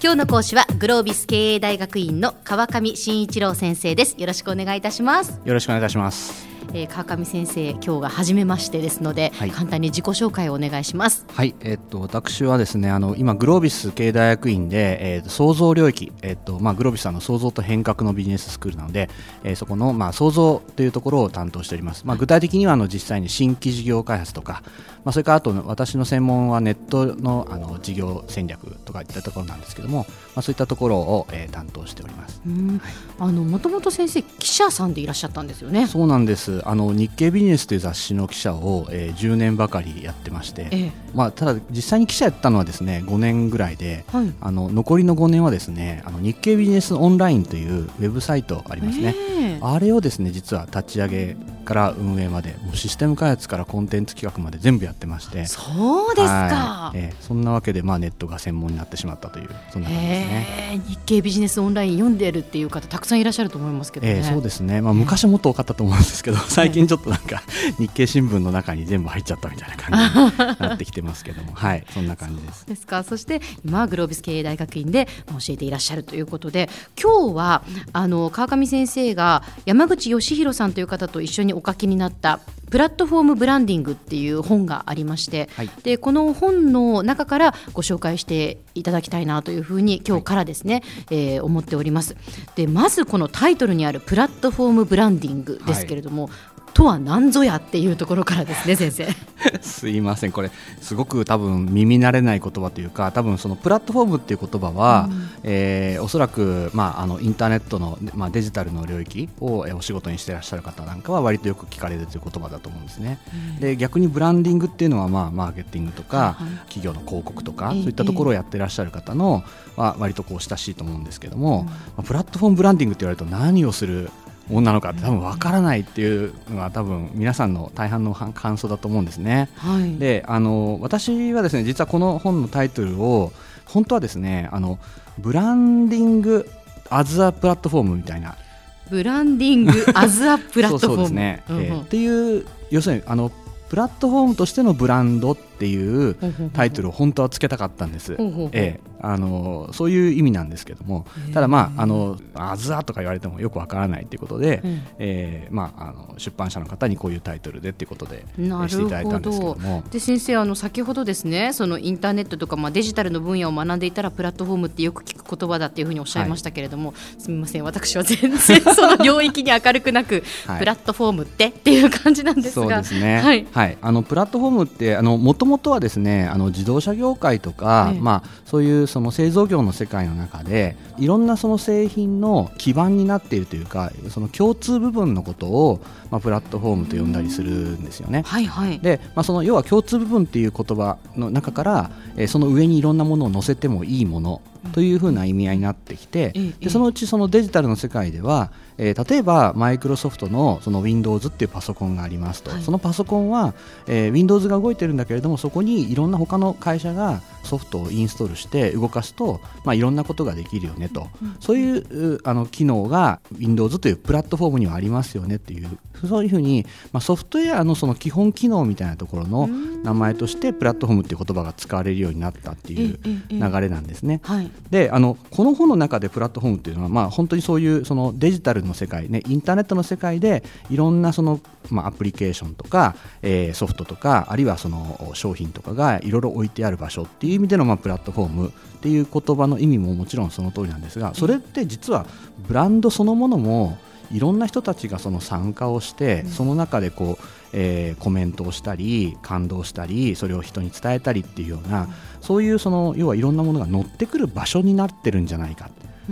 今日の講師はグロービス経営大学院の川上真一郎先生です。よろしくお願いいたします。よろしくお願いいたします。えー、川上先生今日が初めましてですので、はい、簡単に自己紹介をお願いします。はい。えー、っと私はですねあの今グロービス経営大学院で、えー、創造領域えー、っとまあグロービスさんの創造と変革のビジネススクールなので、えー、そこのまあ創造というところを担当しております。まあ具体的にはあの実際に新規事業開発とかまあそれからあと私の専門はネットのあの事業戦略とかいったところなんですけどもまあそういったところを、えー、担当しております。あのもともと先生記者さんでいらっしゃったんですよね。そうなんです。あの日経ビジネスという雑誌の記者を、えー、10年ばかりやってまして、ええ、まあ、ただ実際に記者やったのはですね5年ぐらいで、はい、あの残りの5年はですねあの日経ビジネスオンラインというウェブサイトありますね、えー、あれをですね実は立ち上げから運営までもうシステム開発からコンテンツ企画まで全部やってまして。そうですか、えー、そんなわけで、まあ、ネットが専門になってしまったというそんな感じですね。日経ビジネスオンライン読んでるっていう方たくさんいらっしゃると思いますけど、ね、えー、そうですね、まあ、昔はもっと多かったと思うんですけど最近ちょっとなんか 日経新聞の中に全部入っちゃったみたいな感じに なってきてますけども。はい。そんな感じです。ですか。そして今グロービス経営大学院で教えていらっしゃるということで今日はあの川上先生が山口義弘さんという方と一緒にお書きになったプラットフォームブランディングっていう本がありまして、はい、でこの本の中からご紹介していただきたいなというふうに今日からですね、はい、えー、思っております。でまずこのタイトルにあるプラットフォームブランディングですけれども、はいとは何ぞやっていうところからですね 先生。すいません。これすごく多分耳慣れない言葉というか多分そのプラットフォームっていう言葉は、うん、えー、おそらく、まあ、あのインターネットの、まあ、デジタルの領域をお仕事にしていらっしゃる方なんかは割とよく聞かれるという言葉だと思うんですね、うん、で逆にブランディングっていうのは、まあ、マーケティングとか、はい、企業の広告とか、そういったところをやっていらっしゃる方の、は割とこう親しいと思うんですけども、うん、まあ、プラットフォームブランディングって言われると何をするもんなのかって多分わからないっていうのは多分皆さんの大半の感想だと思うんですね。はい、であの私はですね実はこの本のタイトルを本当はですねあのブランディングアズアプラットフォームみたいな。ブランディングアズアプラットフォームそうですね、えー、っていう要するにあのプラットフォームとしてのブランドっていうタイトルを本当はつけたかったんです。ええ、あのそういう意味なんですけども、ただまああのあずあとか言われてもよくわからないということで、うん、えー、まああの出版社の方にこういうタイトルでっていうことでしていただいたんですけども、で先生あの先ほどですね、そのインターネットとかまあデジタルの分野を学んでいたらプラットフォームってよく聞く言葉だっていうふうにおっしゃいましたけれども、はい、すみません。私は全然その領域に明るくなく、はい、プラットフォームってっていう感じなんですが、そうですね。はい、はい、あのプラットフォームってあのもともとはですね。あの自動車業界とか、ええ、まあ、そういうその製造業の世界の中でいろんなその製品の基盤になっているというかその共通部分のことを、まあ、プラットフォームと呼んだりするんですよね。はいはい、で、まあ、その要は共通部分っていう言葉の中から、えー、その上にいろんなものを載せてもいいものというふうな意味合いになってきて、でそのうちそのデジタルの世界ではえー、例えばマイクロソフトのその Windows っていうパソコンがありますと、はい、そのパソコンは、えー、Windows が動いてるんだけれどもそこにいろんな他の会社がソフトをインストールして動かすと、まあ、いろんなことができるよねと、うん、そういうあの機能が Windows というプラットフォームにはありますよねっていう。そういうふうに、まあ、ソフトウェアのその基本機能みたいなところの名前としてプラットフォームっていう言葉が使われるようになったっていう流れなんですね。はい、であのこの本の中でプラットフォームっていうのは、まあ、本当にそういうそのデジタルの世界、ね、インターネットの世界でいろんなその、まあ、アプリケーションとか、えー、ソフトとかあるいはその商品とかがいろいろ置いてある場所っていう意味での、まあ、プラットフォームっていう言葉の意味ももちろんその通りなんですがそれって実はブランドそのものもいろんな人たちがその参加をして、その中でこう、えー、コメントをしたり感動したりそれを人に伝えたりっていうような、そういうその要はいろんなものが乗ってくる場所になってるんじゃないか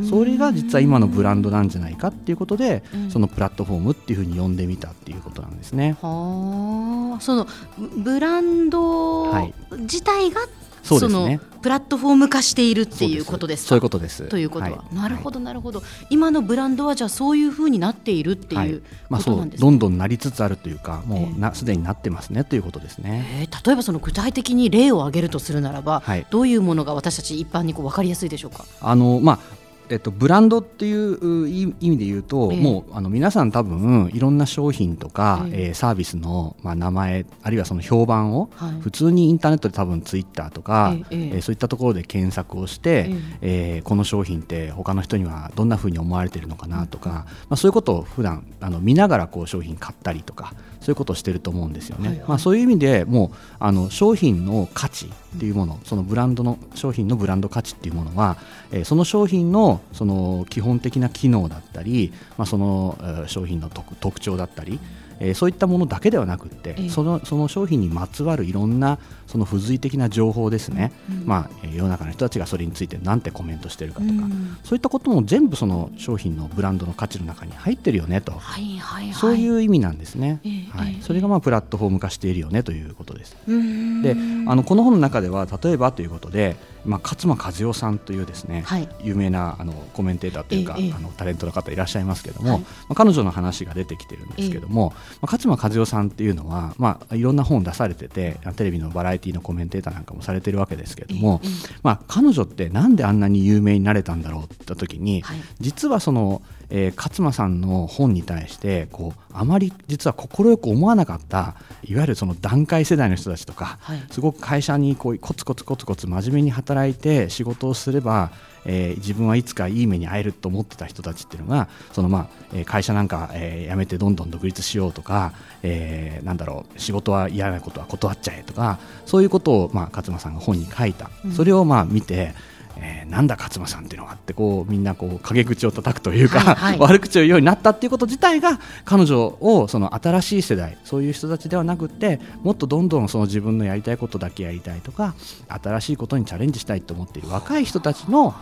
それが実は今のブランドなんじゃないかっていうことで、そのプラットフォームっていうふうに呼んでみたっていうことなんですね。はそのブランド自体が、はいそうですね、プラットフォーム化しているっていうことですそういうことです。ということは、はい、なるほどなるほど、今のブランドはじゃあそういうふうになっているっていうことなんです、ね、どんどんなりつつあるというかもうなすでになってますねということですね、えー、例えばその具体的に例を挙げるとするならば、はい、どういうものが私たち一般にこう分かりやすいでしょうか？あの、まあえっと、ブランドっていう意味で言うと、えもうあの皆さん多分いろんな商品とか、ええ。ー、サービスの、まあ、名前あるいはその評判を、はい、普通にインターネットで多分ツイッターとか、ええー、そういったところで検索をして、ええ。ー、この商品って他の人にはどんなふうに思われているのかなとか、まあ、そういうことを普段あの見ながらこう商品買ったりとかそういうことをしてると思うんですよね。はいはい、まあ、そういう意味でもうあの商品の価値っていうものそのブランドの商品のブランド価値っていうものは、えー、その商品のその基本的な機能だったり、まあ、その商品の特徴だったり、えー、そういったものだけではなくて、えー、そのその商品にまつわるいろんなその付随的な情報ですね、うん、まあ、世の中の人たちがそれについて何てコメントしてるかとか、うん、そういったことも全部その商品のブランドの価値の中に入ってるよねと、はいはいはい、そういう意味なんですね、えー、はい、それがまあプラットフォーム化しているよねということです。であのこの本の中では例えばということで、まあ、勝間和代さんというですね、はい、有名なあのコメンテーターというか、あのタレントの方いらっしゃいますけども、はい、まあ、彼女の話が出てきてるんですけども、まあ、勝間和代さんっていうのは、まあ、いろんな本出されててテレビのバラエティのコメンテーターなんかもされてるわけですけれども、まあ、彼女ってなんであんなに有名になれたんだろうって言った時に、はい、実はその、えー、勝間さんの本に対してこうあまり実は快く思わなかったいわゆるその団塊世代の人たちとか、はい、すごく会社にこうコツコツコツコツ真面目に働いて仕事をすればえー、自分はいつかいい目に遭えると思ってた人たちっていうのがその、まあ、会社なんか、えー、辞めてどんどん独立しようとか、えー、なんだろう仕事は嫌なことは断っちゃえとかそういうことを、まあ、勝間さんが本に書いた、うん、それをまあ見てえー、なんだ勝間さんっていうのはってこうみんなこう陰口を叩くというか、はいはい、悪口を言うようになったっていうこと自体が彼女をその新しい世代そういう人たちではなくてもっとどんどんその自分のやりたいことだけやりたいとか新しいことにチャレンジしたいと思っている若い人たちの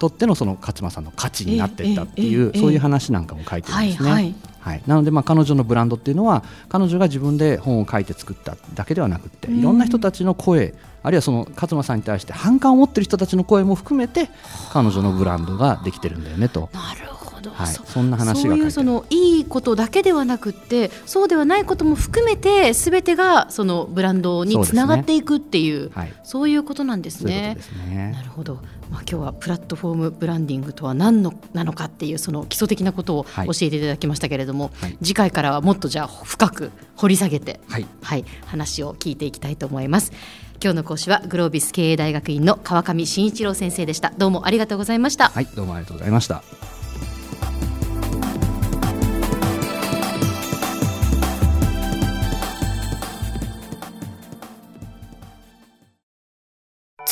とってのその勝間さんの価値になっていったっていう、そういう話なんかも書いてるんですね。はい、はい、なのでまあ彼女のブランドっていうのは彼女が自分で本を書いて作っただけではなくていろんな人たちの声あるいはその勝間さんに対して反感を持っている人たちの声も含めて彼女のブランドができてるんだよねと。なるほど、はい、そんな話がそういうそのいいことだけではなくてそうではないことも含めてすべてがそのブランドにつながっていくっていうそう、ねはい、そういうことなんですね。ううすね。なるほど。まあ、今日はプラットフォームブランディングとは何のなのかっていうその基礎的なことを教えていただきましたけれども、はい、次回からはもっとじゃあ深く掘り下げて、はい、はい、話を聞いていきたいと思います。今日の講師はグロービス経営大学院の川上真一郎先生でした。どうもありがとうございました。はい、どうもありがとうございました。